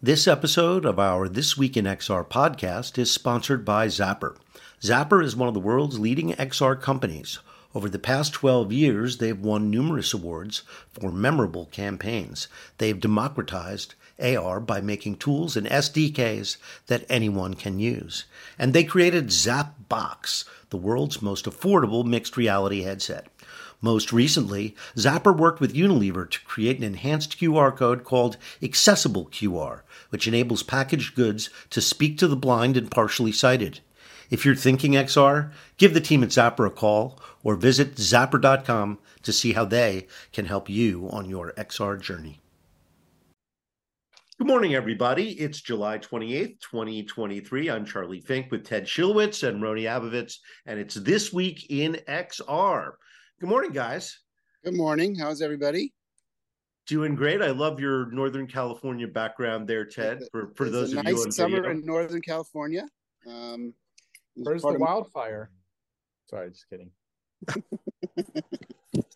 This episode of our This Week in XR podcast is sponsored by Zappar. Zappar is one of the world's leading XR companies. Over the past 12 years, they've won numerous awards for memorable campaigns. They've democratized AR by making tools and SDKs that anyone can use. And they created ZapBox, the world's most affordable mixed reality headset. Most recently, Zappar worked with Unilever to create an enhanced QR code called Accessible QR, which enables packaged goods to speak to the blind and partially sighted. If you're thinking XR, give the team at Zappar a call or visit zappar.com to see how they can help you on your XR journey. Good morning, everybody. It's July 28th, 2023. I'm Charlie Fink with Ted Schilowitz and Rony Abovitz, and it's This Week in XR. Good morning, guys. Good morning. How's everybody? Doing great. I love your Northern California background there, Ted. For for it's those a of nice you on summer video. in Northern California. Um, Where's part the of- wildfire? Sorry, just kidding.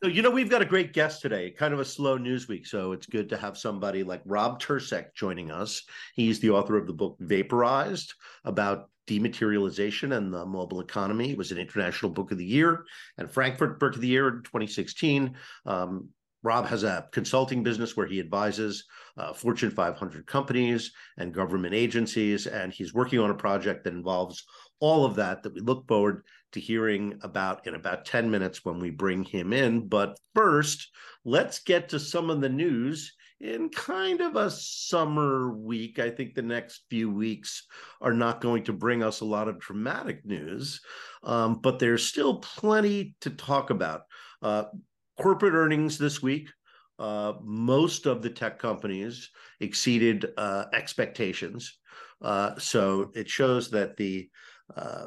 So you know we've got a great guest today. Kind of a slow news week, so it's good to have somebody like Rob Tercek joining us. He's the author of the book Vaporized about dematerialization and the mobile economy. It was an international book of the year and Frankfurt Book of the Year in 2016. Um, Rob has a consulting business where he advises uh, Fortune 500 companies and government agencies, and he's working on a project that involves all of that that we look forward to hearing about in about 10 minutes when we bring him in. But first, let's get to some of the news in kind of a summer week. I think the next few weeks are not going to bring us a lot of dramatic news, um, but there's still plenty to talk about. Uh, corporate earnings this week. Uh, most of the tech companies exceeded uh, expectations. Uh, so it shows that the uh,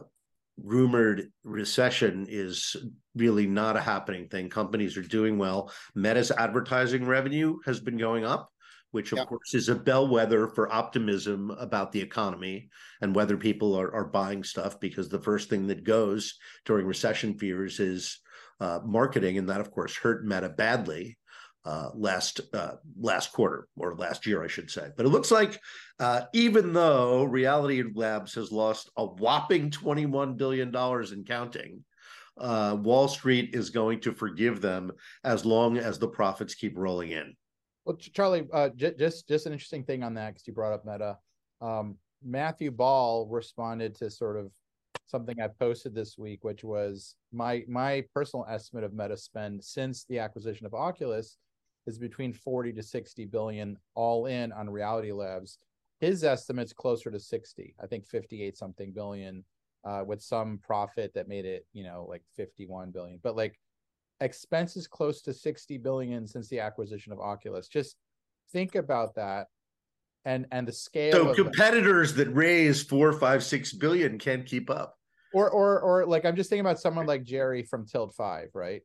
rumored recession is really not a happening thing. Companies are doing well. Meta's advertising revenue has been going up, which of course is a bellwether for optimism about the economy and whether people are, are buying stuff because the first thing that goes during recession fears is uh, marketing, and that of course hurt Meta badly uh, last uh, last quarter or last year, I should say. But it looks like uh, even though Reality Labs has lost a whopping twenty one billion dollars in counting, uh, Wall Street is going to forgive them as long as the profits keep rolling in. Well, Charlie, uh, j- just just an interesting thing on that because you brought up Meta. Um, Matthew Ball responded to sort of something I posted this week, which was my my personal estimate of Meta spend since the acquisition of Oculus is between 40 to 60 billion all in on Reality Labs. His estimate's closer to 60, I think 58 something billion, uh, with some profit that made it, you know, like 51 billion. But like expenses close to 60 billion since the acquisition of Oculus. Just think about that and and the scale So of competitors that raise four, five, six billion can't keep up. or or or like I'm just thinking about someone like Jeri from Tilt 5, right?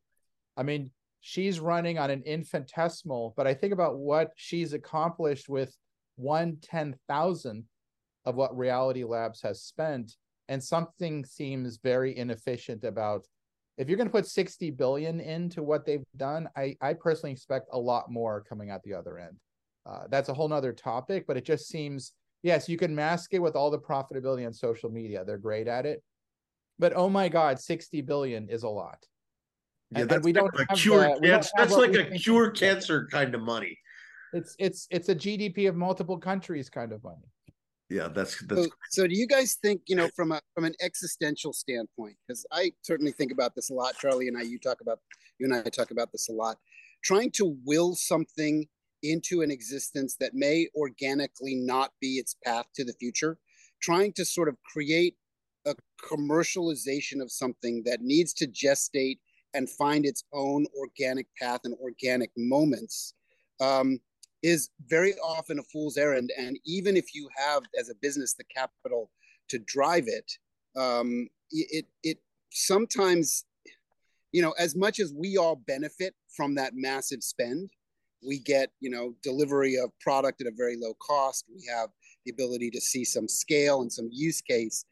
I mean, she's running on an infinitesimal, but I think about what she's accomplished with one ten thousandth of what Reality Labs has spent, and something seems very inefficient about if you're going to put 60 billion into what they've done, I, I personally expect a lot more coming out the other end. Uh, that's a whole nother topic, but it just seems, yes, you can mask it with all the profitability on social media. They're great at it. But oh my God, 60 billion is a lot. Yeah, And- that's and we kind don't of a have cure. the- we don't That's, that's like a think cure of- cancer kind of money. It's it's it's a GDP of multiple countries kind of money. Yeah, that's that's So, so do you guys think, you know, from a from an existential standpoint, because I certainly think about this a lot, Charlie and I, you talk about you and I talk about this a lot, trying to will something into an existence that may organically not be its path to the future, trying to sort of create a commercialization of something that needs to gestate and find its own organic path and organic moments um, is very often a fool's errand. And even if you have, as a business, the capital to drive it, um, it it sometimes, you know, as much as we all benefit from that massive spend, we get you know delivery of product at a very low cost. We have the ability to see some scale and some use case.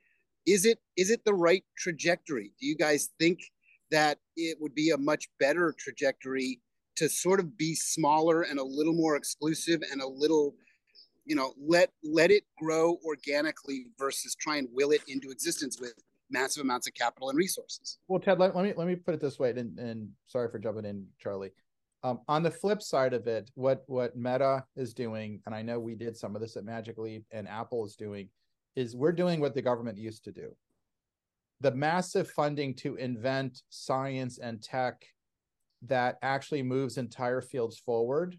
Is it is it the right trajectory? Do you guys think that it would be a much better trajectory to sort of be smaller and a little more exclusive and a little you know let let it grow organically versus try and will it into existence with massive amounts of capital and resources well ted let, let me let me put it this way and, and sorry for jumping in charlie um, on the flip side of it what what meta is doing and i know we did some of this at magic leap and apple is doing is we're doing what the government used to do the massive funding to invent science and tech that actually moves entire fields forward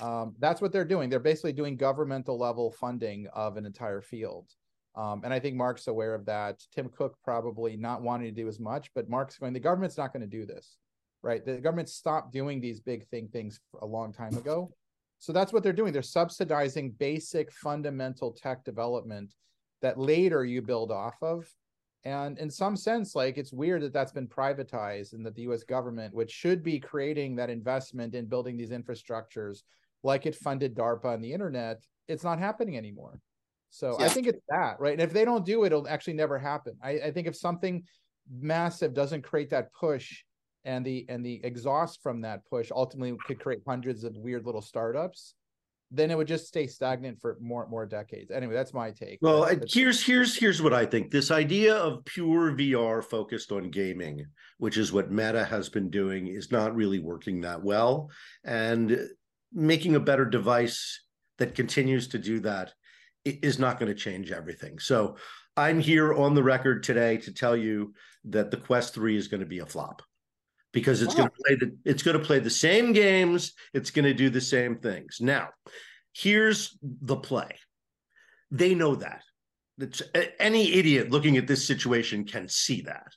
um, that's what they're doing. They're basically doing governmental level funding of an entire field. Um, and I think Mark's aware of that. Tim Cook probably not wanting to do as much, but Mark's going, the government's not going to do this, right? The government stopped doing these big thing things a long time ago. So that's what they're doing. They're subsidizing basic fundamental tech development that later you build off of. And in some sense, like it's weird that that's been privatized and that the US government, which should be creating that investment in building these infrastructures, like it funded DARPA on the internet, it's not happening anymore. So yeah. I think it's that, right? And if they don't do it, it'll actually never happen. I, I think if something massive doesn't create that push and the and the exhaust from that push ultimately could create hundreds of weird little startups then it would just stay stagnant for more more decades. Anyway, that's my take. Well, that's, here's here's here's what I think. This idea of pure VR focused on gaming, which is what Meta has been doing, is not really working that well. And making a better device that continues to do that is not going to change everything. So I'm here on the record today to tell you that the Quest 3 is going to be a flop because it's wow. going to play the it's going to play the same games, it's going to do the same things. Now, here's the play. They know that. It's, any idiot looking at this situation can see that.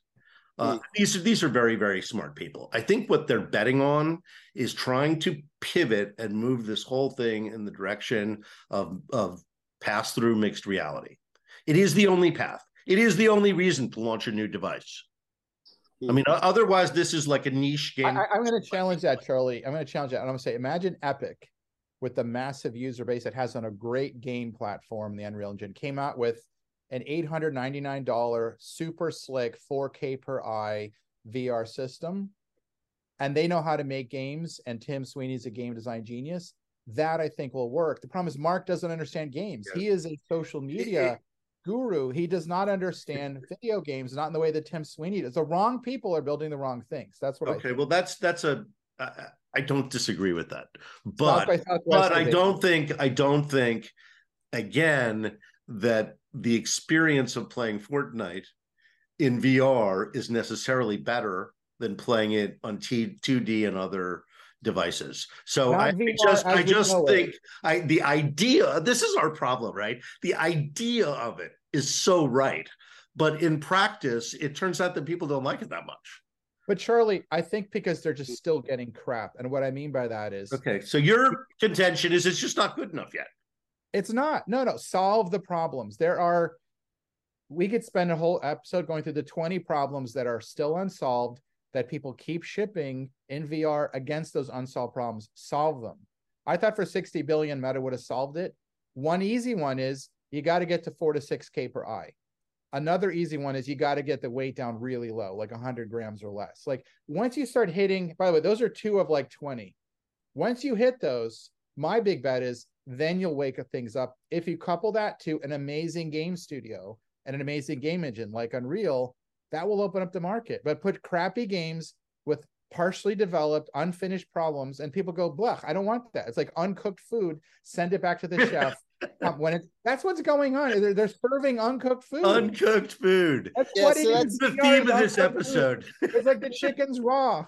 Uh, mm. these are these are very very smart people. I think what they're betting on is trying to pivot and move this whole thing in the direction of of pass through mixed reality. It is the only path. It is the only reason to launch a new device. I mean, otherwise, this is like a niche game. I, am going to challenge that, Charlie. I'm going to challenge that. And I'm going to say, imagine Epic with the massive user base it has on a great game platform, the Unreal Engine, came out with an $899 super slick 4K per eye VR system. And they know how to make games, and Tim Sweeney's a game design genius. That I think will work. The problem is Mark doesn't understand games. He is a social media guru. He does not understand video games, not in the way that Tim Sweeney does. The wrong people are building the wrong things. That's what. Okay, well, that's that's a. I don't disagree with that, but but I don't think I don't think again that the experience of playing Fortnite in VR is necessarily better than playing it on T- 2D and other devices. So I VR, just I just think I the idea this is our problem, right? The idea of it is so right, but in practice it turns out that people don't like it that much. But Charlie, I think because they're just still getting crap. And what I mean by that is Okay, so your contention is it's just not good enough yet. It's not. No, no. Solve the problems. There are, we could spend a whole episode going through the 20 problems that are still unsolved that people keep shipping in VR against those unsolved problems. Solve them. I thought for 60 billion, Meta would have solved it. One easy one is you got to get to four to 6K per eye. Another easy one is you got to get the weight down really low, like 100 grams or less. Like once you start hitting, by the way, those are two of like 20. Once you hit those, my big bet is then you'll wake things up. If you couple that to an amazing game studio and an amazing game engine like Unreal, that will open up the market. But put crappy games with partially developed, unfinished problems, and people go, "Blech, I don't want that." It's like uncooked food. Send it back to the chef. Um, when it's that's what's going on. They're, they're serving uncooked food. Uncooked food. That's yeah, what so that's the theme of this episode. Food. It's like the chicken's raw.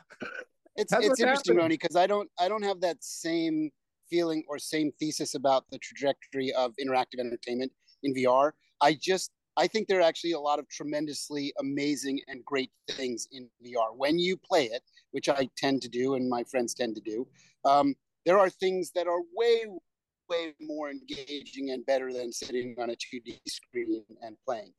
It's that's it's interesting, Rony, because I don't I don't have that same feeling or same thesis about the trajectory of interactive entertainment in VR. I just I think there are actually a lot of tremendously amazing and great things in VR. When you play it, which I tend to do and my friends tend to do, um, there are things that are way, way more engaging and better than sitting on a 2D screen and playing.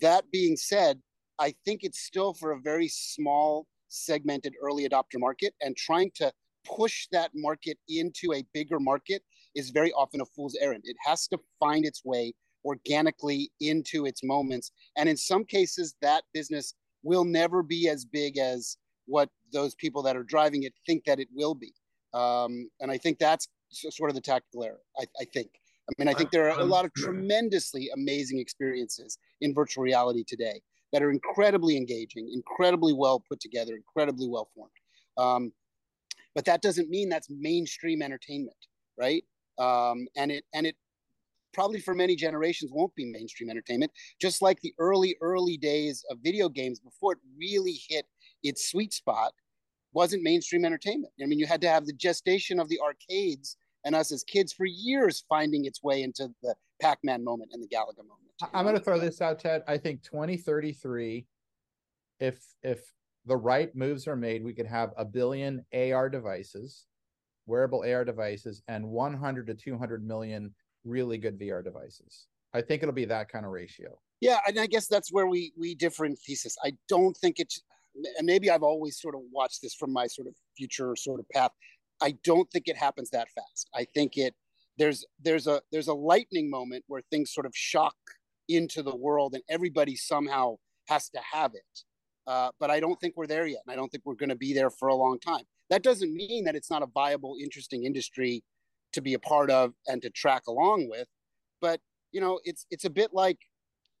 That being said, I think it's still for a very small, segmented early adopter market, and trying to push that market into a bigger market is very often a fool's errand. It has to find its way organically into its moments. And in some cases, that business will never be as big as what those people that are driving it think that it will be. Um, and I think that's sort of the tactical error, I, I think. I mean, I think there are a lot of tremendously amazing experiences in virtual reality today that are incredibly engaging, incredibly well put together, incredibly well formed. Um, but that doesn't mean that's mainstream entertainment, right? Um, and it and it probably for many generations won't be mainstream entertainment. Just like the early early days of video games before it really hit its sweet spot wasn't mainstream entertainment. I mean, you had to have the gestation of the arcades and us as kids for years finding its way into the Pac-Man moment and the Galaga moment. I'm going to throw this out, Ted. I think 2033, if if the right moves are made, we could have a billion AR devices, wearable AR devices, and 100 to 200 million really good VR devices. I think it'll be that kind of ratio. Yeah, and I guess that's where we we differ in thesis. I don't think it's, and maybe I've always sort of watched this from my sort of future sort of path. I don't think it happens that fast. I think it there's there's a there's a lightning moment where things sort of shock into the world and everybody somehow has to have it. Uh, but I don't think we're there yet, and I don't think we're going to be there for a long time. That doesn't mean that it's not a viable, interesting industry to be a part of and to track along with. But you know, it's it's a bit like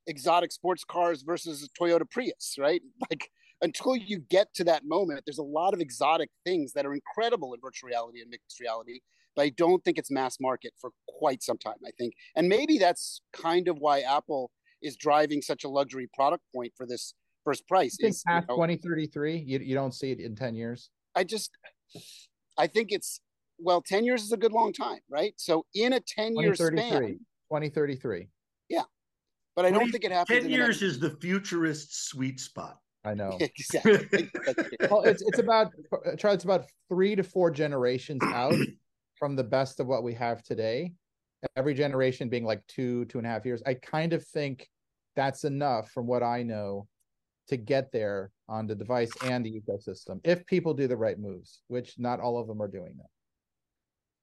exotic sports cars versus Toyota Prius, right? Like until you get to that moment, there's a lot of exotic things that are incredible in virtual reality and mixed reality. But I don't think it's mass market for quite some time. I think, and maybe that's kind of why Apple is driving such a luxury product point for this first price. You think is, past you know, 2033, you, you don't see it in 10 years? I just, I think it's, well, 10 years is a good long time, right? So in a 10 year span. 2033. Yeah. But I don't think it happens. 10 years is the futurist sweet spot. I know exactly. well, it's it's about Charlie. It's about three to four generations out from the best of what we have today. Every generation being like two, two and a half years. I kind of think that's enough, from what I know, to get there on the device and the ecosystem if people do the right moves, which not all of them are doing that.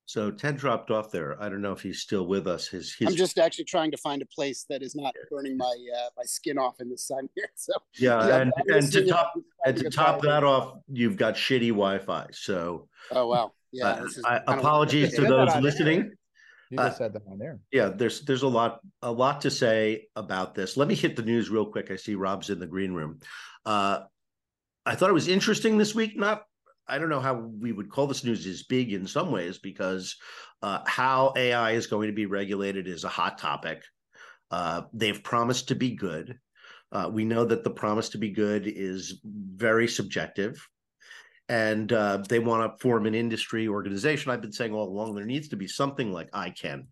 So Ted dropped off there. I don't know if he's still with us. His, his... I'm just actually trying to find a place that is not burning my uh, my skin off in the sun here. So yeah, yeah and, and to top and to top that off, you've got shitty Wi-Fi. So oh wow, yeah. Uh, I, apologies to those listening. You just uh, said that on there. Yeah, there's there's a lot a lot to say about this. Let me hit the news real quick. I see Rob's in the green room. Uh, I thought it was interesting this week, not I don't know how we would call this news is big in some ways because uh, how AI is going to be regulated is a hot topic. Uh, they've promised to be good. Uh, we know that the promise to be good is very subjective. And uh, they want to form an industry organization. I've been saying all along there needs to be something like ICANN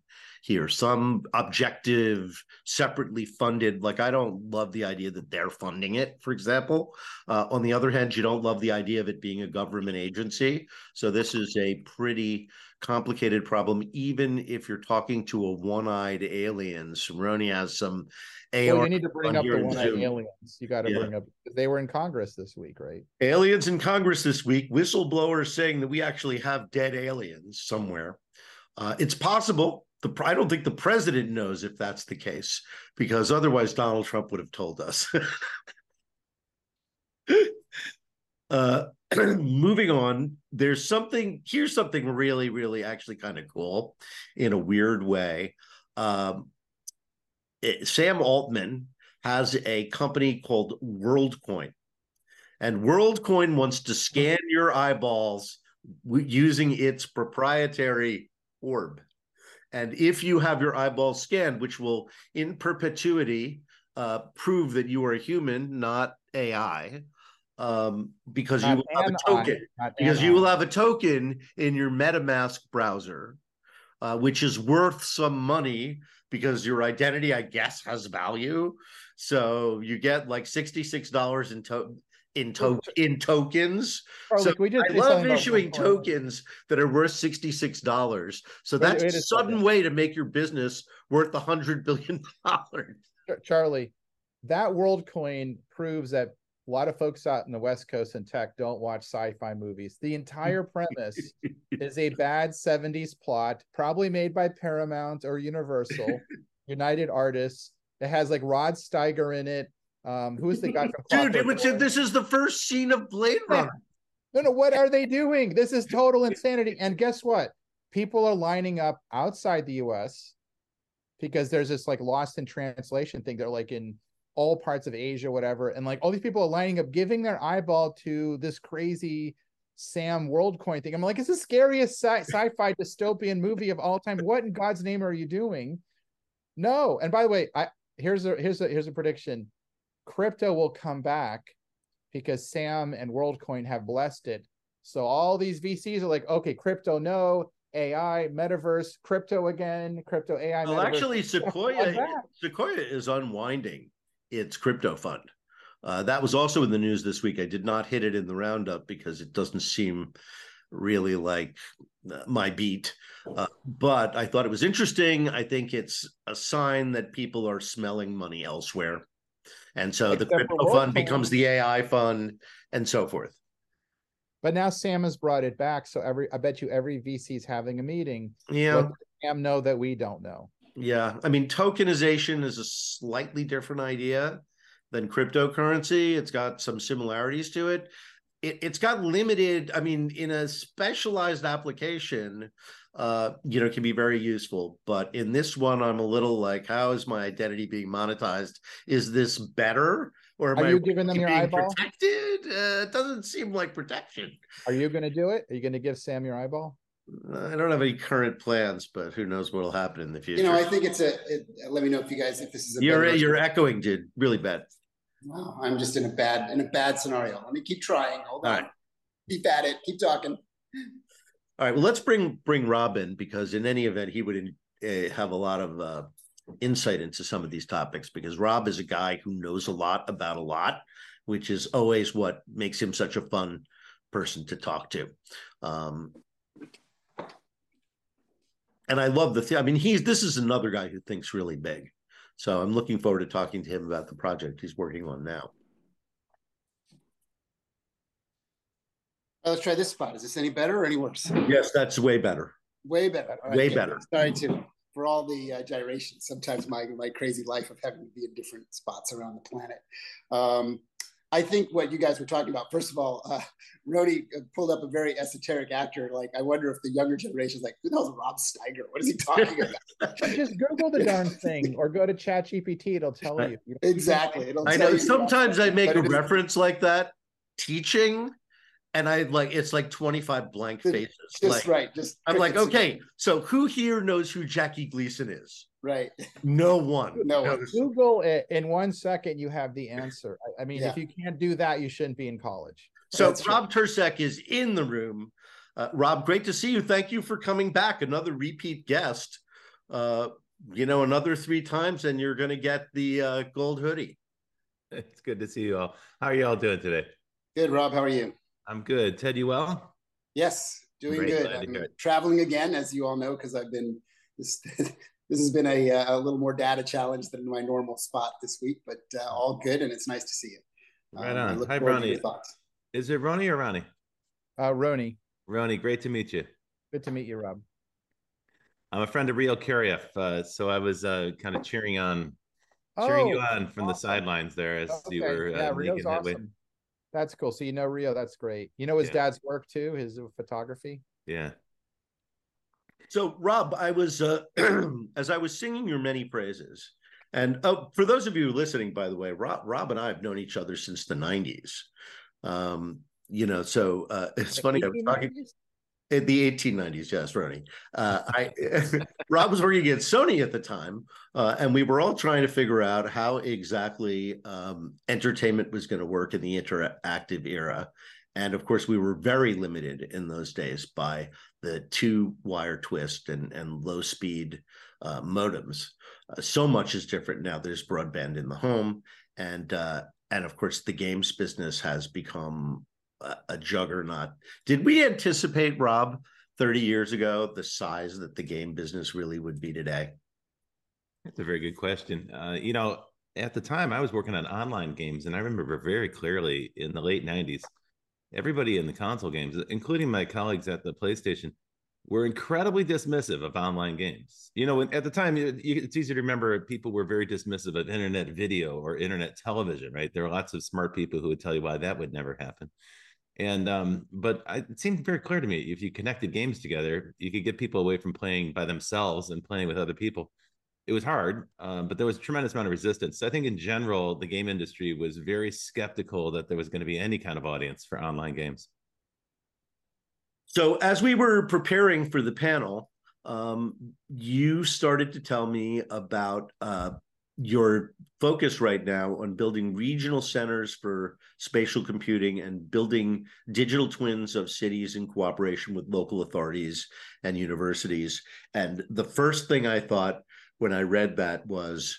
here, some objective, separately funded. Like, I don't love the idea that they're funding it, for example. Uh, on the other hand, you don't love the idea of it being a government agency. So, this is a pretty complicated problem, even if you're talking to a one eyed alien. Cerrone has some AR. Well, you need to bring up the one eyed aliens. You got to yeah. bring up, they were in Congress this week, right? Aliens in Congress this week, whistleblowers saying that we actually have dead aliens somewhere. Uh, it's possible the I don't think the president knows if that's the case because otherwise Donald Trump would have told us. uh, moving on, there's something here's something really, really actually kind of cool in a weird way. Um, it, Sam Altman has a company called WorldCoin, and WorldCoin wants to scan your eyeballs using its proprietary orb. And if you have your eyeball scanned, which will in perpetuity uh, prove that you are a human, not AI, um, because not you will have a token. because you will have a token in your MetaMask browser, uh, which is worth some money because your identity, I guess, has value. So you get like sixty-six dollars in to- in to- in tokens. Oh, so I love issuing tokens that are worth sixty six dollars. So that's wait, wait a sudden way to make your business worth a hundred billion dollars. Charlie, that WorldCoin proves that a lot of folks out in the West Coast and tech don't watch sci-fi movies. The entire premise is a bad 70s plot, probably made by Paramount or Universal, United Artists. It has like Rod Steiger in it. Um, who is the guy from Dude, was, this is the first scene of Blade Runner. No, no, what are they doing? This is total insanity. And guess what? People are lining up outside the US because there's this like lost in translation thing. They're like in all parts of Asia, whatever, and like all these people are lining up, giving their eyeball to this crazy Sam WorldCoin thing. I'm like, it's the scariest sci- sci-fi dystopian movie of all time. What in God's name are you doing? No. And by the way, I here's a here's a here's a prediction. Crypto will come back because Sam and WorldCoin have blessed it. So all these VCs are like, okay, crypto, no, AI, metaverse, crypto again, crypto AI. Well, metaverse. actually, Sequoia Sequoia is unwinding its crypto fund. Uh, that was also in the news this week. I did not hit it in the roundup because it doesn't seem really like uh, my beat. Uh, but I thought it was interesting. I think it's a sign that people are smelling money elsewhere. And so Except the crypto fund becomes the AI fund and so forth. But now Sam has brought it back. So every I bet you every VC is having a meeting. Yeah. Sam know that we don't know? Yeah. I mean, tokenization is a slightly different idea than cryptocurrency. It's got some similarities to it. it it's got limited, I mean, in a specialized application, uh, you know, can be very useful. But in this one, I'm a little like, how is my identity being monetized? Is this better? Or am Are I you giving them your being eyeball? protected? Uh, it doesn't seem like protection. Are you going to do it? Are you going to give Sam your eyeball? I don't have any current plans, but who knows what will happen in the future. You know, I think it's a. It, let me know if you guys if this is a. you're better- you're echoing, dude, really bad. Wow, I'm just in a bad in a bad scenario. Let me keep trying. Hold All on. right. Keep at it. Keep talking. All right, well, let's bring bring Robin because in any event, he would uh, have a lot of uh, insight into some of these topics because Rob is a guy who knows a lot about a lot, which is always what makes him such a fun person to talk to. Um, and I love the thing. I mean, he's this is another guy who thinks really big. So I'm looking forward to talking to him about the project he's working on now. Let's try this spot. Is this any better or any worse? Yes, that's way better. Way better. All Way good. better. Sorry to for all the uh, gyrations. Sometimes my my crazy life of having to be in different spots around the planet. Um, I think what you guys were talking about. First of all, uh, Rony pulled up a very esoteric actor. Like I wonder if the younger generation is like, who the hell's Rod Steiger? What is he talking about? Just Google the darn thing or go to ChatGPT. It'll tell you. You exactly. It'll I tell know you. sometimes I make a reference like that teaching, and I like it's like 25 blank faces. Just like right. Just I'm like, crickets. okay, so who here knows who Jackie Gleason is? Right. No one. No one. knows. Google it in one second. You have the answer. I, I mean, Yeah. if you can't do that, you shouldn't be in college. So That's true. Rob Tercek is in the room. Uh, Rob, great to see you. Thank you for coming back. Another repeat guest. Uh, you know, another three times, and you're going to get the uh, gold hoodie. It's good to see you all. How are you all doing today? Good, Rob. How are you? I'm good. Ted, you well? Yes, doing Great, good. glad to I'm hear it. traveling again, as you all know, because I've been this. This has been a, uh, a little more data challenge than my normal spot this week, but uh, all good, and it's nice to see you. Right Um, on. look Hi, forward to your Ronnie. Is it Ronnie or Ronnie? Uh, Roni, Ronnie, great to meet you. good to meet you, Rob. I'm a friend of Rio Caraeff, uh, so I was uh, kind of cheering on, cheering you on from the sidelines there as you Oh, Okay, were yeah, uh, Rio's making headway. Awesome. That's cool. So you know Rio, that's great. You know his Yeah. dad's work too, his photography. Yeah. So, Rob, I was uh, as I was singing your many praises, and oh, for those of you listening, by the way, Rob, Rob and I have known each other since the '90s. Um, you know, so uh, it's funny. I was talking 1890s? The 1890s, yes, Ronnie. Uh, I Rob was working at Sony at the time, uh, and we were all trying to figure out how exactly um, entertainment was going to work in the interactive era. And of course, we were very limited in those days by the two wire twist and, and low speed uh, modems. Uh, so much is different now. There's broadband in the home, and uh, and of course, the games business has become a, juggernaut. Did we anticipate, Rob, 30 years ago, the size that the game business really would be today? That's a very good question. Uh, you know, at the time I was working on online games, and I remember very clearly in the late 90s, everybody in the console games, including my colleagues at the PlayStation, were incredibly dismissive of online games. You know, at the time, it's easy to remember people were very dismissive of internet video or internet television, right? There are lots of smart people who would tell you why that would never happen. And um, but I, it seemed very clear to me if you connected games together, you could get people away from playing by themselves and playing with other people. it was hard, um, but there was a tremendous amount of resistance. So I think in general, the game industry was very skeptical that there was going to be any kind of audience for online games. So as we were preparing for the panel, um, you started to tell me about uh, your focus right now on building regional centers for spatial computing and building digital twins of cities in cooperation with local authorities and universities. And the first thing I thought when I read that was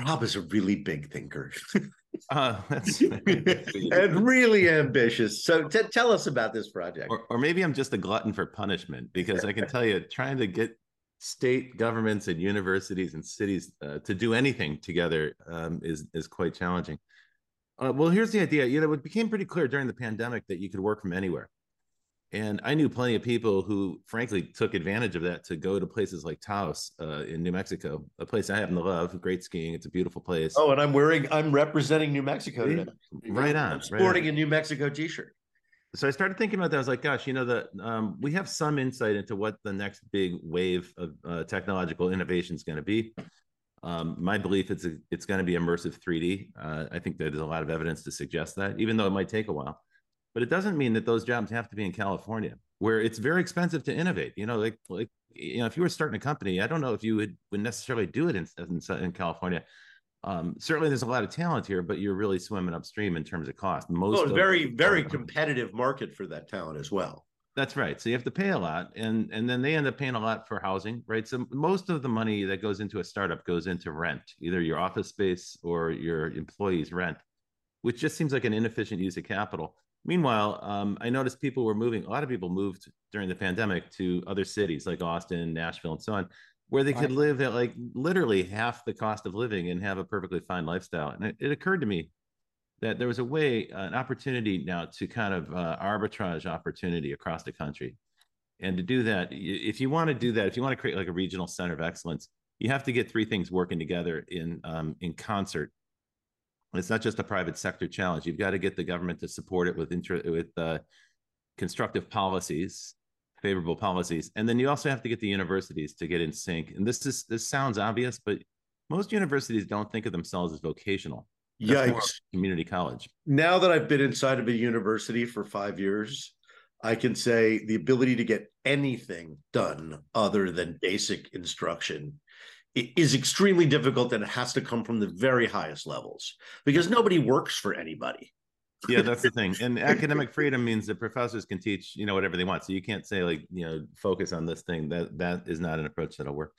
Rob is a really big thinker. Uh, that's, and really ambitious. So t- tell us about this project. Or, or maybe I'm just a glutton for punishment because I can tell you, trying to get state governments and universities and cities uh, to do anything together um, is is quite challenging. Uh, well, here's the idea. You know, it became pretty clear during the pandemic that you could work from anywhere. And I knew plenty of people who, frankly, took advantage of that to go to places like Taos uh, in New Mexico, a place I happen to love. Great skiing; it's a beautiful place. Oh, and I'm wearing, I'm representing New Mexico today. Right on. I'm sporting right on. a New Mexico T-shirt. So I started thinking about that. I was like, gosh, you know, that um, we have some insight into what the next big wave of uh, technological innovation is going to be. Um, my belief is it's going to be immersive 3D. Uh, I think there's a lot of evidence to suggest that, even though it might take a while but it doesn't mean that those jobs have to be in California, where it's very expensive to innovate. You know, like like you know, if you were starting a company, I don't know if you would would necessarily do it in in, in California. Um, certainly, there's a lot of talent here, but you're really swimming upstream in terms of cost. Most oh, very very competitive market for that talent as well. That's right. So you have to pay a lot, and and then they end up paying a lot for housing, right? So most of the money that goes into a startup goes into rent, either your office space or your employees' rent, which just seems like an inefficient use of capital. Meanwhile, um, I noticed people were moving. A lot of people moved during the pandemic to other cities like Austin, Nashville, and so on, where they could live at like literally half the cost of living and have a perfectly fine lifestyle. And it, it occurred to me that there was a way, an opportunity now to kind of uh, arbitrage opportunity across the country. And to do that, if you want to do that, if you want to create like a regional center of excellence, you have to get three things working together in um, in concert it's not just a private sector challenge. You've got to get the government to support it with inter- with uh, constructive policies, favorable policies, and then you also have to get the universities to get in sync. And this is this sounds obvious, but most universities don't think of themselves as vocational. That's Yikes! Community college. Now that I've been inside of a university for five years, I can say the ability to get anything done other than basic instruction is extremely difficult and it has to come from the very highest levels because nobody works for anybody yeah that's the thing and academic freedom means that professors can teach you know whatever they want so you can't say like you know focus on this thing that that is not an approach that'll work.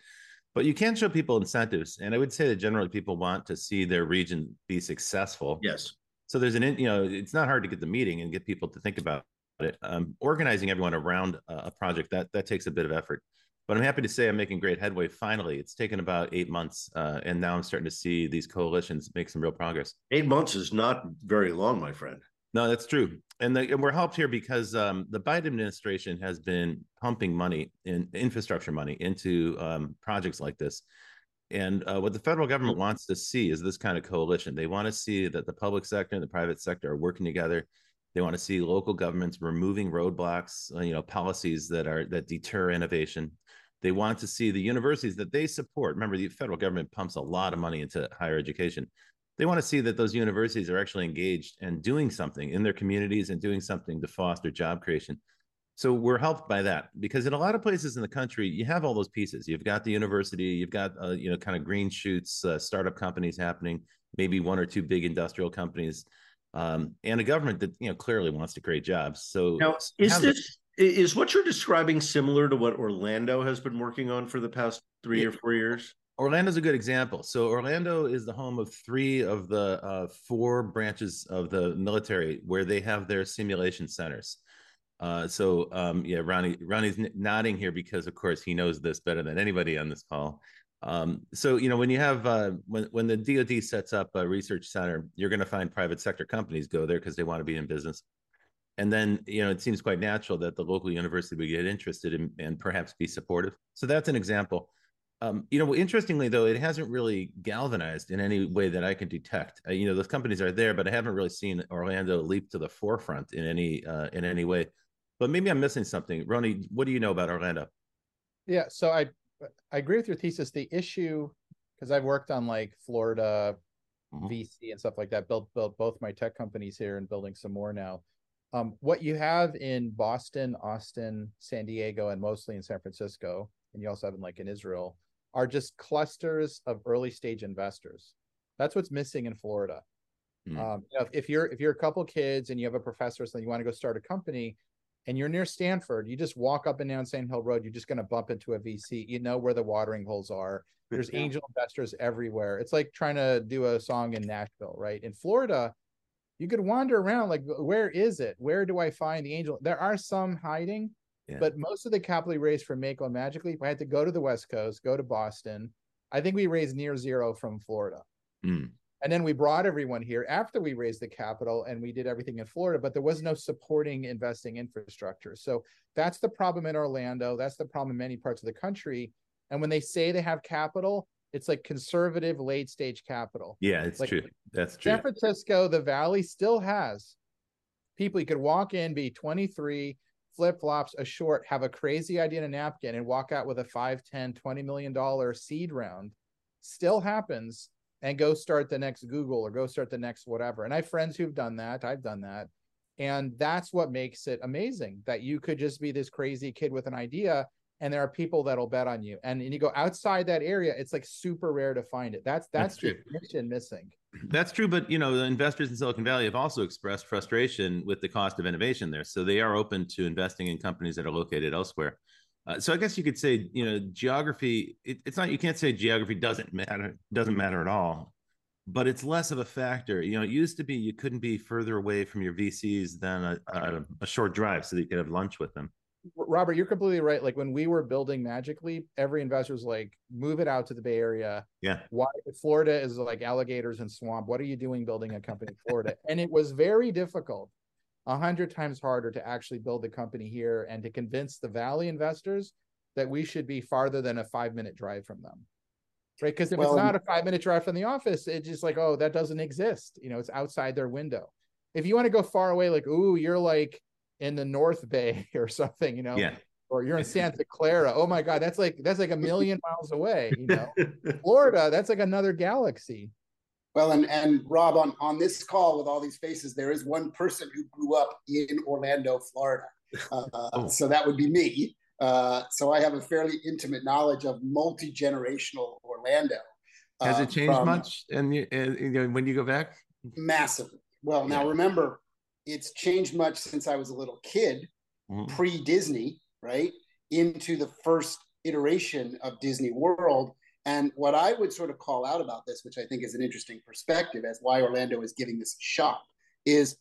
But you can show people incentives and i would say that generally people want to see their region be successful. Yes. So there's an you know it's not hard to get the meeting and get people to think about it. Um, organizing everyone around a project that that takes a bit of effort but I'm happy to say I'm making great headway. Finally, it's taken about eight months, uh, and now I'm starting to see these coalitions make some real progress. Eight months is not very long, my friend. No, that's true, and, the, and we're helped here because um, the Biden administration has been pumping money in infrastructure money into um, projects like this. And uh, what the federal government wants to see is this kind of coalition. They want to see that the public sector and the private sector are working together. They want to see local governments removing roadblocks, uh, you know, policies that are that deter innovation. They want to see the universities that they support. Remember, the federal government pumps a lot of money into higher education. They want to see that those universities are actually engaged and doing something in their communities and doing something to foster job creation. So we're helped by that because in a lot of places in the country, you have all those pieces. You've got the university, you've got uh, you know kind of green shoots, uh, startup companies happening, maybe one or two big industrial companies, um, and a government that you know clearly wants to create jobs. So now, is this is what you're describing similar to what Orlando has been working on for the past three yeah. or four years? Orlando's a good example. So Orlando is the home of three of the uh, four branches of the military where they have their simulation centers. Uh, so um, yeah, Ronnie Ronnie's nodding here because of course he knows this better than anybody on this call. Um, so you know when you have uh, when when the DoD sets up a research center, you're going to find private sector companies go there because they want to be in business and then you know it seems quite natural that the local university would get interested in, and perhaps be supportive so that's an example um, you know interestingly though it hasn't really galvanized in any way that i can detect uh, you know those companies are there but i haven't really seen orlando leap to the forefront in any uh, in any way but maybe i'm missing something ronnie what do you know about orlando yeah so i I agree with your thesis. The issue, because I've worked on like Florida Mhm. VC and stuff like that, built built both my tech companies here and building some more now. Um, what you have in Boston, Austin, San Diego, and mostly in San Francisco, and you also have in like in Israel, are just clusters of early stage investors. That's what's missing in Florida. Hmm. Um, you know, if, if you're if you're a couple kids and you have a professor, so you want to go start a company, and you're near Stanford, you just walk up and down Sand Hill Road, you're just going to bump into a VC. You know where the watering holes are. There's Yeah. angel investors everywhere. It's like trying to do a song in Nashville, right? In Florida, you could wander around like, where is it? Where do I find the angel? There are some hiding, Yeah. but most of the capital we raised from Mako and Magic Leap, I had to go to the West Coast, go to Boston. I think we raised near zero from Florida. Hmm. And then we brought everyone here after we raised the capital and we did everything in Florida, but there was no supporting investing infrastructure. So that's the problem in Orlando. That's the problem in many parts of the country. And when they say they have capital, it's like conservative late stage capital. Yeah, it's Like, true. That's true. San Francisco, the Valley still has people you could walk in, be 23, flip flops, a short, have a crazy idea in a napkin, and walk out with a 5, 10, 20 million dollar seed round. Still happens, and go start the next Google or go start the next whatever. And I have friends who've done that. I've done that. And that's what makes it amazing that you could just be this crazy kid with an idea and there are people that'll bet on you. And, and you go outside that area, it's like super rare to find it. That's that's, That's true. mission missing. That's true, but you know, the investors in Silicon Valley have also expressed frustration with the cost of innovation there. So they are open to investing in companies that are located elsewhere. Uh, so I guess you could say, you know, geography. It, it's not. You can't say geography doesn't matter. Doesn't matter at all. But it's less of a factor. You know, it used to be you couldn't be further away from your VCs than a, a, a short drive, so that you could have lunch with them. Robert, you're completely right. Like when we were building Magic Leap, every investor was like, move it out to the Bay Area. Yeah. Why Florida is like alligators and swamp. What are you doing building a company in Florida? and it was very difficult, a hundred times harder to actually build the company here and to convince the Valley investors that we should be farther than a five minute drive from them. Right. Because if Well, it's not a five minute drive from the office, it's just like, oh, that doesn't exist. You know, it's outside their window. If you want to go far away, like, ooh, you're like in the North Bay or something, you know, Yeah. or you're in Santa Clara. Oh my God, that's like that's like a million miles away. You know, Florida, that's like another galaxy. Well, and and Rob, on on this call with all these faces, there is one person who grew up in Orlando, Florida. Uh, Oh. So that would be me. Uh, so I have a fairly intimate knowledge of multi generational Orlando. Has uh, it changed from- much? And, you, and you know, when you go back, Massively. Well, now Yeah. remember, it's changed much since I was a little kid, Mhm. pre Disney, right? Into the first iteration of Disney World. And what I would sort of call out about this, which I think is an interesting perspective as why Orlando is giving this a shot, is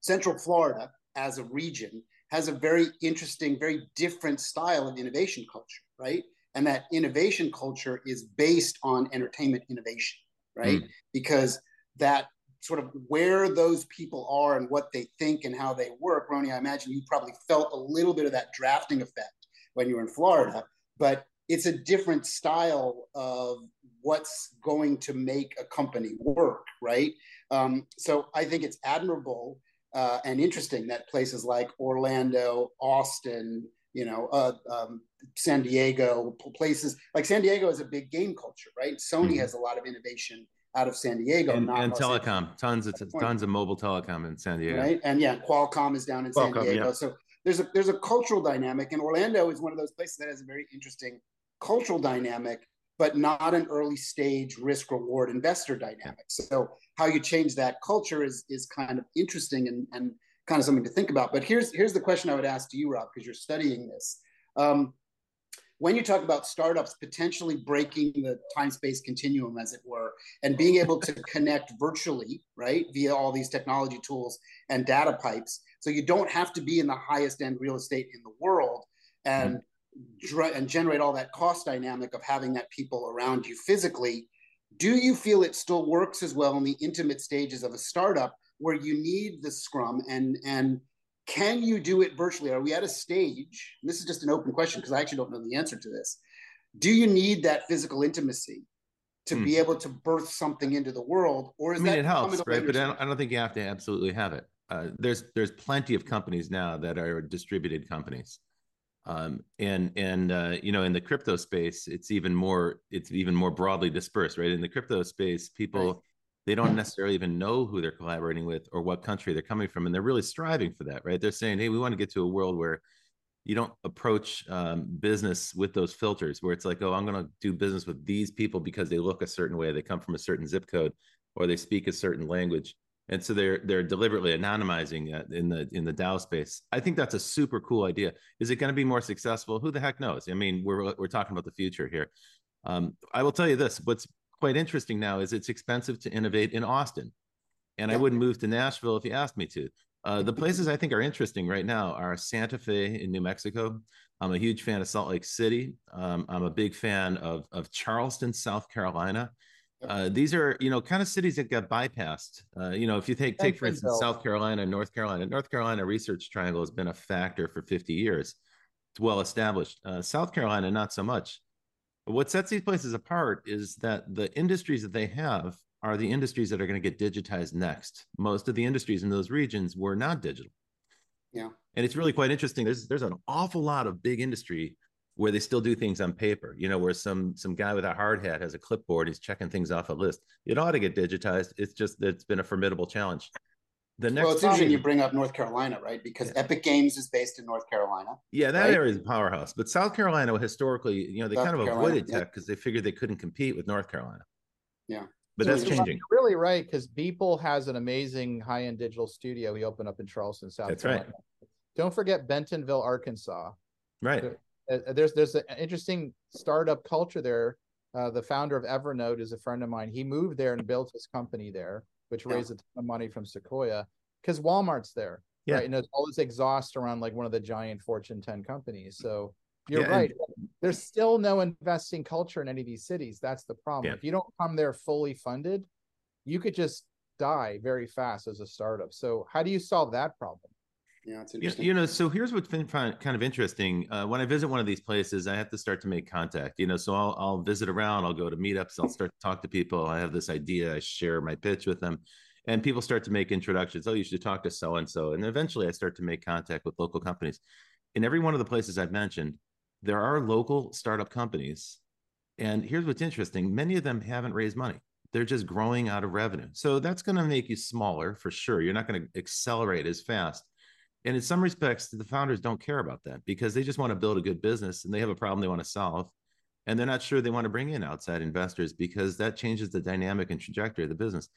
Central Florida as a region has a very interesting, very different style of innovation culture, right? And that innovation culture is based on entertainment innovation, right? Because that sort of where those people are and what they think and how they work, Ronnie, I imagine you probably felt a little bit of that drafting effect when you were in Florida, but it's a different style of what's going to make a company work, right? Um, so I think it's admirable uh, and interesting that places like Orlando, Austin, you know, uh, um, San Diego, places like San Diego is a big game culture, right? Sony Mhm. has a lot of innovation out of San Diego, and, not and telecom, tons of tons of mobile telecom in San Diego. right? And yeah, Qualcomm is down in San Diego, yeah. so there's a there's a cultural dynamic, and Orlando is one of those places that has a very interesting cultural dynamic, but not an early stage risk reward investor dynamic. So how you change that culture is is kind of interesting and and kind of something to think about. But here's here's the question I would ask to you, Rob, because you're studying this. Um, when you talk about startups potentially breaking the time space continuum, as it were, and being able to connect virtually, right, via all these technology tools and data pipes, so you don't have to be in the highest end real estate in the world and mm-hmm. dr- and generate all that cost dynamic of having that people around you physically. Do you feel it still works as well in the intimate stages of a startup where you need the scrum and and can you do it virtually? Are we at a stage? And this is just an open question because I actually don't know the answer to this. Do you need that physical intimacy to be Hmm. able to birth something into the world, or is I mean, that it helps, coming at a right? But I don't, I don't think you have to absolutely have it. Uh, there's there's plenty of companies now that are distributed companies. Um, and and uh, you know, in the crypto space, it's even more it's even more broadly dispersed, right? In the crypto space, people. They don't necessarily even know who they're collaborating with or what country they're coming from, and they're really striving for that, right? They're saying, hey, we want to get to a world where you don't approach um, business with those filters where it's like, oh, I'm going to do business with these people because they look a certain way, they come from a certain zip code, or they speak a certain language, and so they're they're deliberately anonymizing in the in the DAO space. I think that's a super cool idea. Is it going to be more successful? Who the heck knows? I mean, we're we're talking about the future here. Um, I will tell you this: what's quite interesting now is it's expensive to innovate in Austin, and yeah. I wouldn't move to Nashville if you asked me to. Uh, the places I think are interesting right now are Santa Fe in New Mexico. I'm a huge fan of Salt Lake City. Um, I'm a big fan of, of Charleston, South Carolina. Uh, these are, you know, kind of cities that got bypassed. Uh, you know, if you take, take for instance, South Carolina, North Carolina, North Carolina Research Triangle has been a factor for 50 years. It's well established. Uh, South Carolina, not so much. What sets these places apart is that the industries that they have are the industries that are going to get digitized next. Most of the industries in those regions were not digital. Yeah. And it's really quite interesting. There's there's an awful lot of big industry where they still do things on paper. You know, where some some guy with a hard hat has a clipboard, he's checking things off a list. It ought to get digitized. It's just it's been a formidable challenge. The next well, it's interesting you bring up North Carolina, right? Because yeah. Epic Games is based in North Carolina. Yeah, that right? area is a powerhouse. But South Carolina, historically, you know, they South kind of Carolina, avoided tech because yeah. they figured they couldn't compete with North Carolina. Yeah but that's changing. You're really right because Beeple has an amazing high-end digital studio he opened up in Charleston, South Carolina. that's Carolina. Right. Don't forget Bentonville, Arkansas. Right. Uh, there's there's an interesting startup culture there. Uh, the founder of Evernote is a friend of mine. He moved there and built his company there, which raised a ton of money from Sequoia because Walmart's there. Yeah. Right. And there's all this exhaust around like one of the giant Fortune 10 companies. So you're yeah, right. And, There's still no investing culture in any of these cities. That's the problem. Yeah. If you don't come there fully funded, you could just die very fast as a startup. So how do you solve that problem? Yeah, it's interesting. You know, so here's what's been kind of interesting. Uh, when I visit one of these places, I have to start to make contact. You know, so I'll I'll visit around. I'll go to meetups. I'll start to talk to people. I have this idea. I share my pitch with them, and people start to make introductions. Oh, you should talk to so and so, and eventually I start to make contact with local companies. In every one of the places I've mentioned, there are local startup companies. And here's what's interesting many of them haven't raised money. They're just growing out of revenue. So that's going to make you smaller for sure. You're not going to accelerate as fast. And in some respects, the founders don't care about that because they just want to build a good business and they have a problem they want to solve. And they're not sure they want to bring in outside investors because that changes the dynamic and trajectory of the business.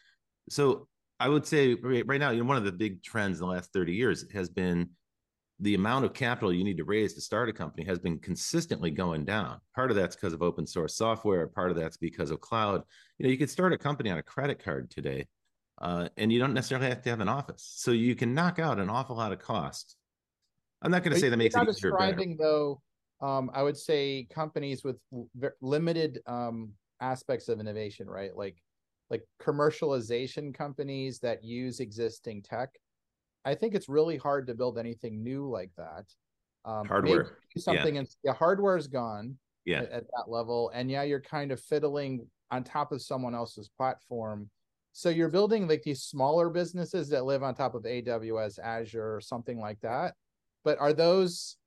So I would say right now, you know, one of the big trends in the last 30 years has been the amount of capital you need to raise to start a company has been consistently going down. Part of that's because of open source software. Part of that's because of cloud. You know, you could start a company on a credit card today, uh, and you don't necessarily have to have an office, so you can knock out an awful lot of cost. I'm not going to say that makes it easier. Describing though, um, I would say companies with limited um, aspects of innovation, right? Like like commercialization companies that use existing tech I think it's really hard to build anything new like that. Um, hardware, something, yeah. and yeah, hardware is gone. Yeah, at, at, that level, and yeah, you're kind of fiddling on top of someone else's platform. So you're building like these smaller businesses that live on top of AWS, Azure, or something like that. But are those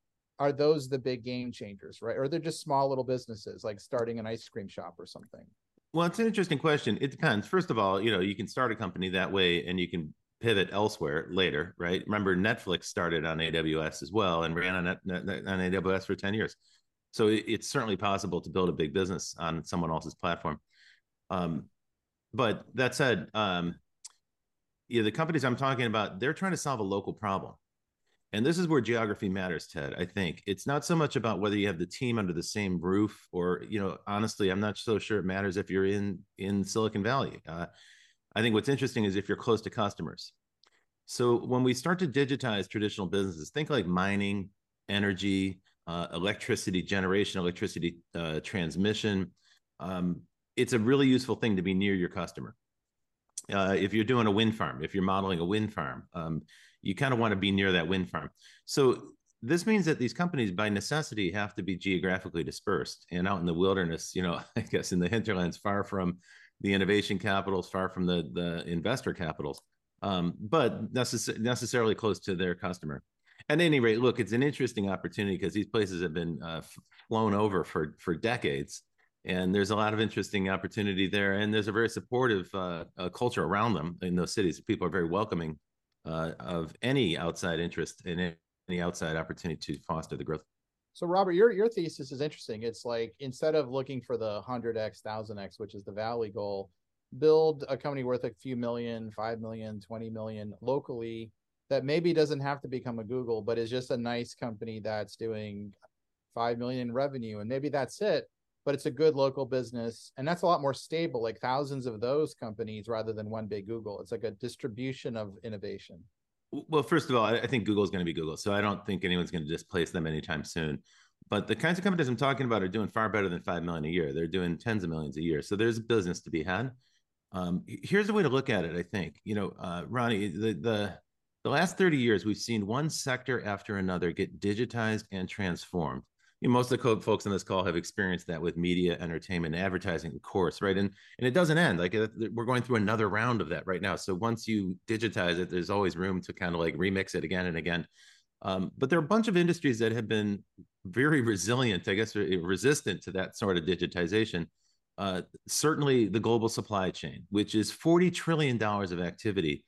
are those the big game changers, right? Or they're just small little businesses like starting an ice cream shop or something? Well, it's an interesting question. It depends. First of all, you know, you can start a company that way and you can pivot elsewhere later, right? Remember, Netflix started on AWS as well and ran on, on AWS for 10 years. So it's certainly possible to build a big business on someone else's platform. Um, but that said, um, yeah, the companies I'm talking about, they're trying to solve a local problem. And this is where geography matters, Ted. I think it's not so much about whether you have the team under the same roof, or you know, honestly, I'm not so sure it matters if you're in in Silicon Valley. Uh, I think what's interesting is if you're close to customers. So when we start to digitize traditional businesses, think like mining, energy, uh, electricity generation, electricity uh, transmission. Um, it's a really useful thing to be near your customer. Uh, if you're doing a wind farm, if you're modeling a wind farm, um, you kind of want to be near that wind farm. So this means that these companies, by necessity, have to be geographically dispersed and out in the wilderness. You know, I guess in the hinterlands, far from the innovation capitals, far from the the investor capitals, um, but necess- necessarily close to their customer. at any rate, look, it's an interesting opportunity because these places have been uh, flown over for for decades, and there's a lot of interesting opportunity there. And there's a very supportive uh, uh, culture around them in those cities. People are very welcoming uh, of any outside interest in any outside opportunity to foster the growth. So, Robert, your your thesis is interesting. It's like instead of looking for the hundred x, thousand x, which is the Valley goal, build a company worth a few million, five million, 20 million locally that maybe doesn't have to become a Google, but is just a nice company that's doing five million in revenue, and maybe that's it. But it's a good local business, and that's a lot more stable. Like thousands of those companies rather than one big Google. It's like a distribution of innovation. Well, first of all, I think Google is going to be Google, so I don't think anyone's going to displace them anytime soon. But the kinds of companies I'm talking about are doing far better than five million a year. They're doing tens of millions a year. So there's a business to be had. Um, here's a way to look at it. I think you know, uh, Rony, the the the last 30 years, we've seen one sector after another get digitized and transformed. You know, most of the folks on this call have experienced that with media, entertainment, advertising, of course, right? And and it doesn't end. Like we're going through another round of that right now. So once you digitize it, there's always room to kind of like remix it again and again. Um, but there are a bunch of industries that have been very resilient, I guess, resistant to that sort of digitization. Uh, certainly, the global supply chain, which is forty trillion dollars of activity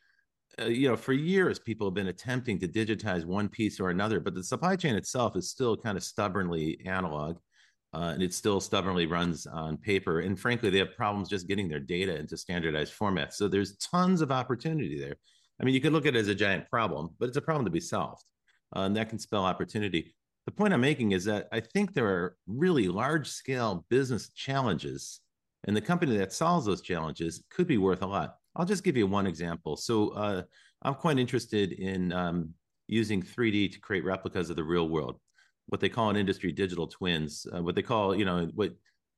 uh, you know, for years, people have been attempting to digitize one piece or another, but the supply chain itself is still kind of stubbornly analog. Uh, and it still stubbornly runs on paper. And frankly, they have problems just getting their data into standardized formats. So there's tons of opportunity there. I mean, you could look at it as a giant problem, but it's a problem to be solved. Uh, and that can spell opportunity. The point I'm making is that I think there are really large scale business challenges, and the company that solves those challenges could be worth a lot. I'll just give you one example. So uh, I'm quite interested in um, using 3D to create replicas of the real world, what they call in industry digital twins, uh, what they call, you know, what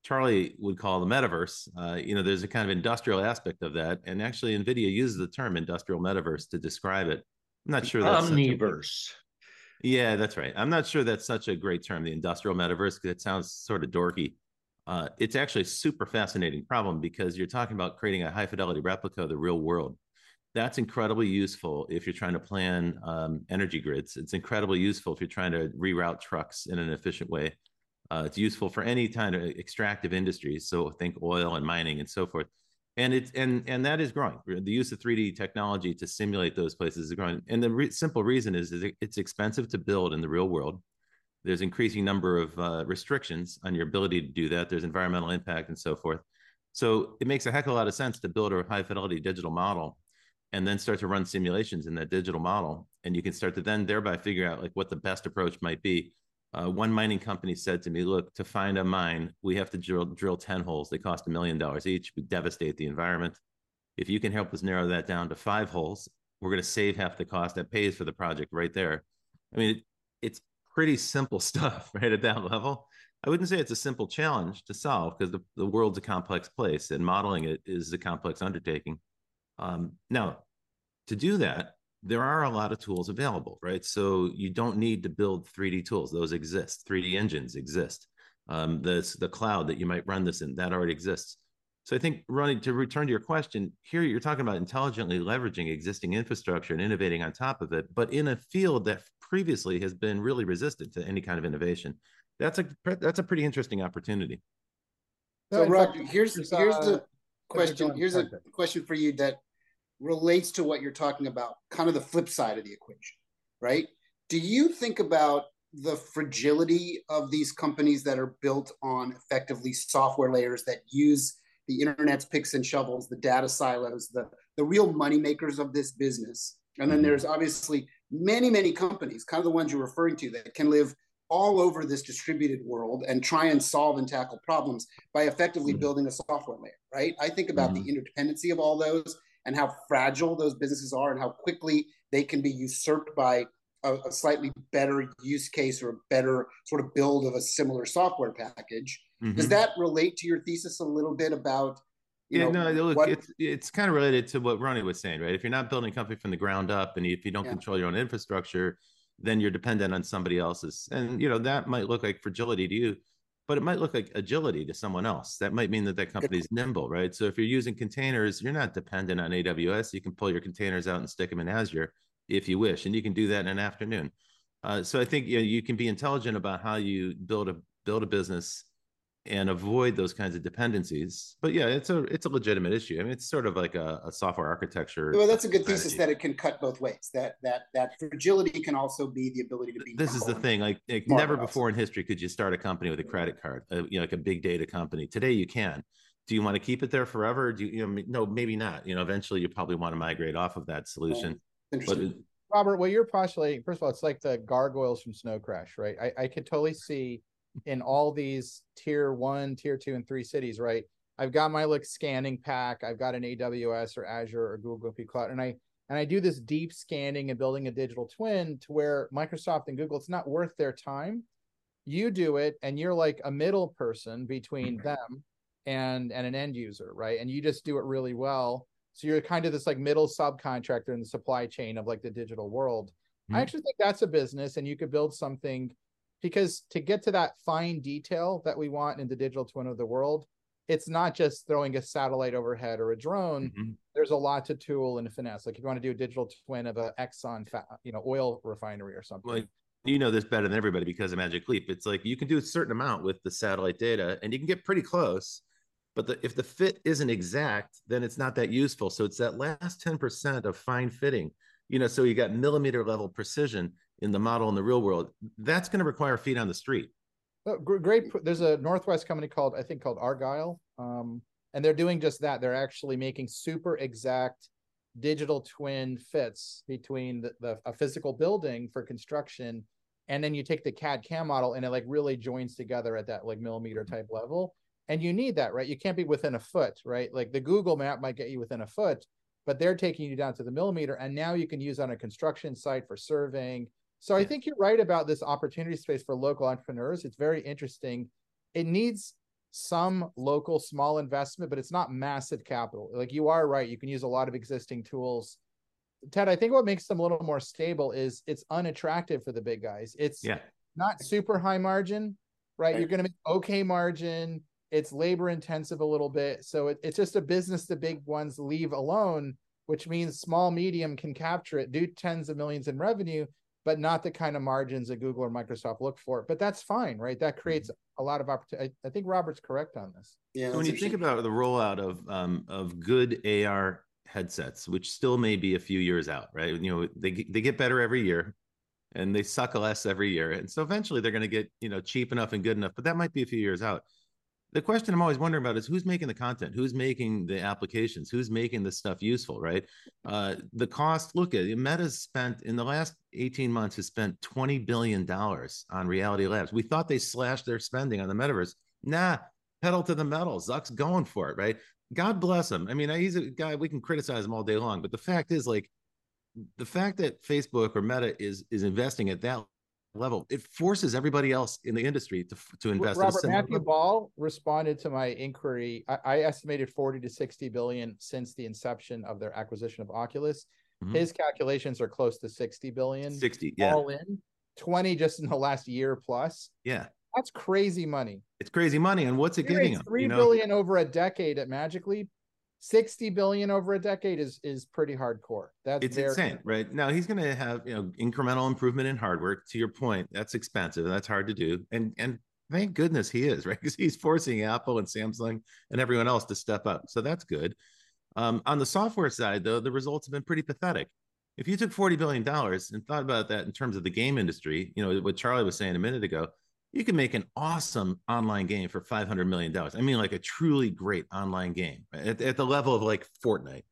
Charlie would call the metaverse. Uh, you know, there's a kind of industrial aspect of that. And actually, NVIDIA uses the term industrial metaverse to describe it. I'm not sure that's omniverse. A, yeah, that's right. I'm not sure that's such a great term, the industrial metaverse, because it sounds sort of dorky uh, it's actually a super fascinating problem because you're talking about creating a high fidelity replica of the real world. That's incredibly useful if you're trying to plan um, energy grids. It's incredibly useful if you're trying to reroute trucks in an efficient way. Uh, it's useful for any kind of extractive industries. So think oil and mining and so forth. And it's and and that is growing. The use of 3D technology to simulate those places is growing. And the re- simple reason is, is it's expensive to build in the real world there's increasing number of uh, restrictions on your ability to do that. There's environmental impact and so forth. So it makes a heck of a lot of sense to build a high fidelity digital model and then start to run simulations in that digital model. And you can start to then thereby figure out like what the best approach might be. Uh, one mining company said to me, look, to find a mine, we have to drill, drill 10 holes. They cost a million dollars each. We devastate the environment. If you can help us narrow that down to five holes, we're going to save half the cost. That pays for the project right there. I mean, it, it's pretty simple stuff right at that level. I wouldn't say it's a simple challenge to solve because the, the world's a complex place and modeling it is a complex undertaking. Um, now, to do that, there are a lot of tools available, right? So you don't need to build 3D tools; those exist. 3D engines exist. Um, the the cloud that you might run this in that already exists. So I think, Rony, to return to your question, here you're talking about intelligently leveraging existing infrastructure and innovating on top of it, but in a field that previously has been really resistant to any kind of innovation. That's a that's a pretty interesting opportunity. So, Rob, here's here's the uh, question. Here's a question for you that relates to what you're talking about, kind of the flip side of the equation, right? Do you think about the fragility of these companies that are built on effectively software layers that use the internet's picks and shovels, the data silos, the the real money makers of this business? And then mm-hmm. there's obviously many, many companies, kind of the ones you're referring to, that can live all over this distributed world and try and solve and tackle problems by effectively mm-hmm. building a software layer, right? I think about mm-hmm. the interdependency of all those and how fragile those businesses are and how quickly they can be usurped by a, a slightly better use case or a better sort of build of a similar software package. Mm-hmm. Does that relate to your thesis a little bit about you yeah, know, no, look, what, it's it's kind of related to what Rony was saying, right? If you're not building a company from the ground up, and if you don't yeah. control your own infrastructure, then you're dependent on somebody else's, and you know that might look like fragility to you, but it might look like agility to someone else. That might mean that that company is nimble, right? So if you're using containers, you're not dependent on AWS. You can pull your containers out and stick them in Azure if you wish, and you can do that in an afternoon. Uh, so I think you know, you can be intelligent about how you build a build a business and avoid those kinds of dependencies. But yeah, it's a it's a legitimate issue. I mean, it's sort of like a, a software architecture. Well, that's a good strategy. thesis that it can cut both ways. That that that fragility can also be the ability to be. This is the thing. Like, like never before in history could you start a company with a credit card. Uh, you know, like a big data company. Today you can. Do you want to keep it there forever? Do you, you know? No, maybe not. You know, eventually you probably want to migrate off of that solution. but it, Robert, what you're postulating, first of all, it's like the gargoyles from Snow Crash, right? I, I could totally see in all these tier one, tier two, and three cities, right? I've got my like scanning pack. I've got an AWS or Azure or Google P Cloud, and I and I do this deep scanning and building a digital twin to where Microsoft and Google, it's not worth their time. You do it, and you're like a middle person between mm-hmm. them and and an end user, right? And you just do it really well. So you're kind of this like middle subcontractor in the supply chain of like the digital world. Mm-hmm. I actually think that's a business, and you could build something because to get to that fine detail that we want in the digital twin of the world it's not just throwing a satellite overhead or a drone. Mm-hmm. there's a lot to tool and finesse. Like if you want to do a digital twin of a exxon you know oil refinery or something. Like you know this better than everybody because of magic leap. It's like you can do a certain amount with the satellite data and you can get pretty close but the, if the fit isn't exact then it's not that useful. So it's that last 10% of fine fitting. You know so you got millimeter level precision in the model in the real world, that's going to require feet on the street. Oh, great. There's a Northwest company called, I think, called Argyle. Um, and they're doing just that. They're actually making super exact digital twin fits between the, the a physical building for construction. And then you take the CAD CAM model and it like really joins together at that like millimeter type level. And you need that, right? You can't be within a foot, right? Like the Google map might get you within a foot, but they're taking you down to the millimeter. And now you can use on a construction site for surveying, so I think you're right about this opportunity space for local entrepreneurs. It's very interesting. It needs some local small investment, but it's not massive capital. Like you are right, you can use a lot of existing tools. Ted, I think what makes them a little more stable is it's unattractive for the big guys. It's yeah. not super high margin, right? right. You're going to make okay margin. It's labor intensive a little bit. So it, it's just a business the big ones leave alone, which means small, medium can capture it, do tens of millions in revenue, but not the kind of margins that Google or Microsoft look for. But that's fine, right? That creates mm-hmm. a lot of opportunity. I, I think Robert's correct on this. Yeah. So when you think about the rollout of um, of good AR headsets, which still may be a few years out, right? You know, they they get better every year, and they suck less every year, and so eventually they're going to get you know cheap enough and good enough. But that might be a few years out the question I'm always wondering about is who's making the content, who's making the applications, who's making this stuff useful, right? Uh, the cost. Look at it. Meta's spent in the last 18 months has spent 20 billion dollars on Reality Labs. We thought they slashed their spending on the metaverse. Nah, pedal to the metal. Zuck's going for it, right? God bless him. I mean, he's a guy we can criticize him all day long, but the fact is, like, the fact that Facebook or Meta is is investing at that level. It forces everybody else in the industry to to invest. Robert Matthew level. Ball responded to my inquiry. I, I, estimated forty to sixty billion since the inception of their acquisition of Oculus. Mm-hmm. His calculations are close to sixty billion. Sixty, yeah, all in. Twenty just in the last year plus. Yeah, that's crazy money. It's crazy money, and what's it getting? Three you know? billion over a decade at Magic Leap. 60 billion over a decade is is pretty hardcore. That's it's insane, right? Now he's going to have you know incremental improvement in hardware. To your point, that's expensive and that's hard to do. And and thank goodness he is right because he's forcing Apple and Samsung and everyone else to step up. So that's good. Um, on the software side, though, the results have been pretty pathetic. If you took forty billion dollars and thought about that in terms of the game industry, you know what Charlie was saying a minute ago, you can make an awesome online game for $500 million. I mean, like a truly great online game at, at the level of like Fortnite.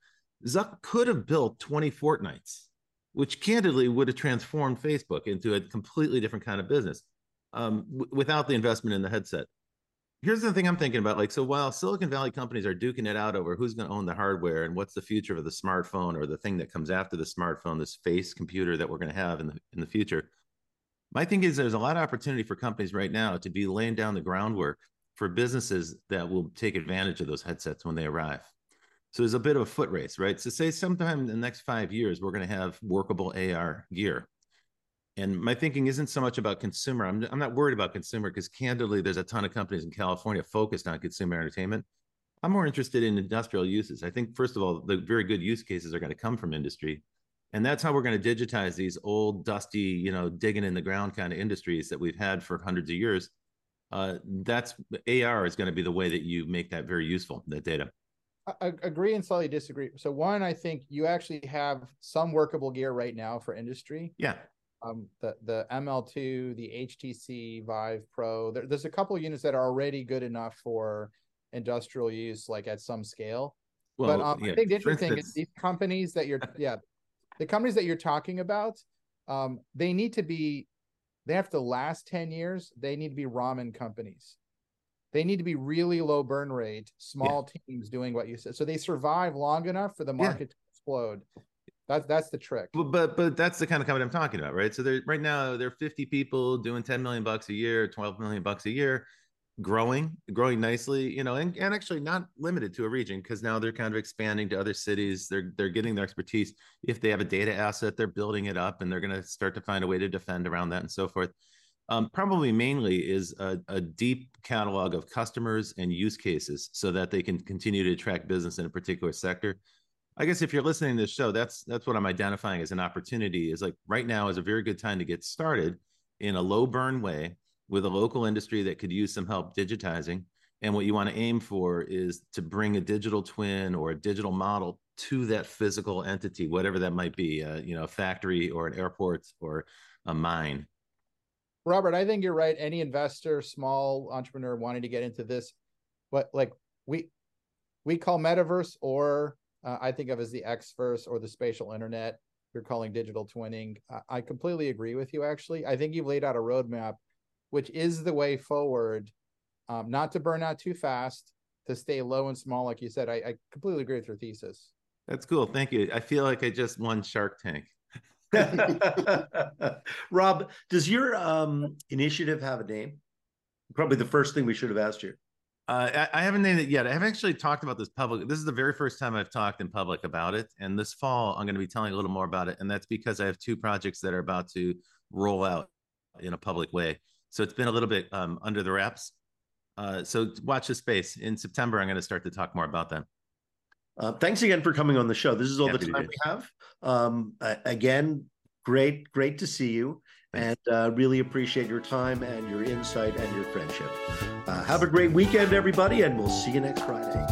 Zuck could have built 20 Fortnites, which candidly would have transformed Facebook into a completely different kind of business um, w- without the investment in the headset. Here's the thing I'm thinking about. Like, so while Silicon Valley companies are duking it out over who's going to own the hardware and what's the future of the smartphone or the thing that comes after the smartphone, this face computer that we're going to have in the in the future, my thing is there's a lot of opportunity for companies right now to be laying down the groundwork for businesses that will take advantage of those headsets when they arrive. So there's a bit of a foot race, right? So say sometime in the next five years, we're going to have workable AR gear. And my thinking isn't so much about consumer. I'm, I'm not worried about consumer because candidly, there's a ton of companies in California focused on consumer entertainment. I'm more interested in industrial uses. I think, first of all, the very good use cases are going to come from industry. And that's how we're going to digitize these old dusty you know digging in the ground kind of industries that we've had for hundreds of years. Uh, that's ar is going to be the way that you make that very useful that data. I agree and slightly disagree. So one i think you actually have some workable gear right now for industry. Yeah. Um, the the ml2 the htc vive pro there, there's a couple units that are already good enough for industrial use like at some scale. Well, but um, yeah, I think the interesting instance, is these companies that you're yeah the companies that you're talking about, um, they need to be, they have to last 10 years. They need to be ramen companies. They need to be really low burn rate, small yeah. teams doing what you said. So they survive long enough for the market yeah. to explode. That's that's the trick. But, but but that's the kind of company I'm talking about, right? So they're right now they're 50 people doing 10 million bucks a year, 12 million bucks a year growing, growing nicely, you know, and, and actually not limited to a region because now they're kind of expanding to other cities. They're they're getting their expertise. If they have a data asset, they're building it up and they're going to start to find a way to defend around that and so forth. Um, probably mainly is a, a, deep catalog of customers and use cases so that they can continue to attract business in a particular sector. I guess if you're listening to this show, that's that's what I'm identifying as an opportunity. Is like right now is a very good time to get started in a low burn way with a local industry that could use some help digitizing. And what you want to aim for is to bring a digital twin or a digital model to that physical entity, whatever that might be, uh, you know, a factory or an airport or a mine. Robert, I think you're right. Any investor, small entrepreneur wanting to get into this, what like we we call metaverse, or uh, I think of as the Xverse or the spatial internet. You're calling digital twinning. I, I completely agree with you. Actually, I think you've laid out a roadmap which is the way forward. Um, not to burn out too fast, to stay low and small, like you said. I, I completely agree with your thesis. That's cool. Thank you. I feel like I just won Shark Tank. Rob, does your um, initiative have a name? Probably the first thing we should have asked you. Uh, I, I, haven't named it yet. I haven't actually talked about this public. This is the very first time I've talked in public about it. And this fall, I'm going to be telling a little more about it. And that's because I have two projects that are about to roll out in a public way. So it's been a little bit um, under the wraps. Uh, so watch the space. In September, I'm going to start to talk more about that. Uh, thanks again for coming on the show. This is all Happy the time we have. Um, uh, again, great, great to see you, Thanks. and uh, really appreciate your time and your insight and your friendship. Uh, have a great weekend, everybody, and we'll see you next Friday.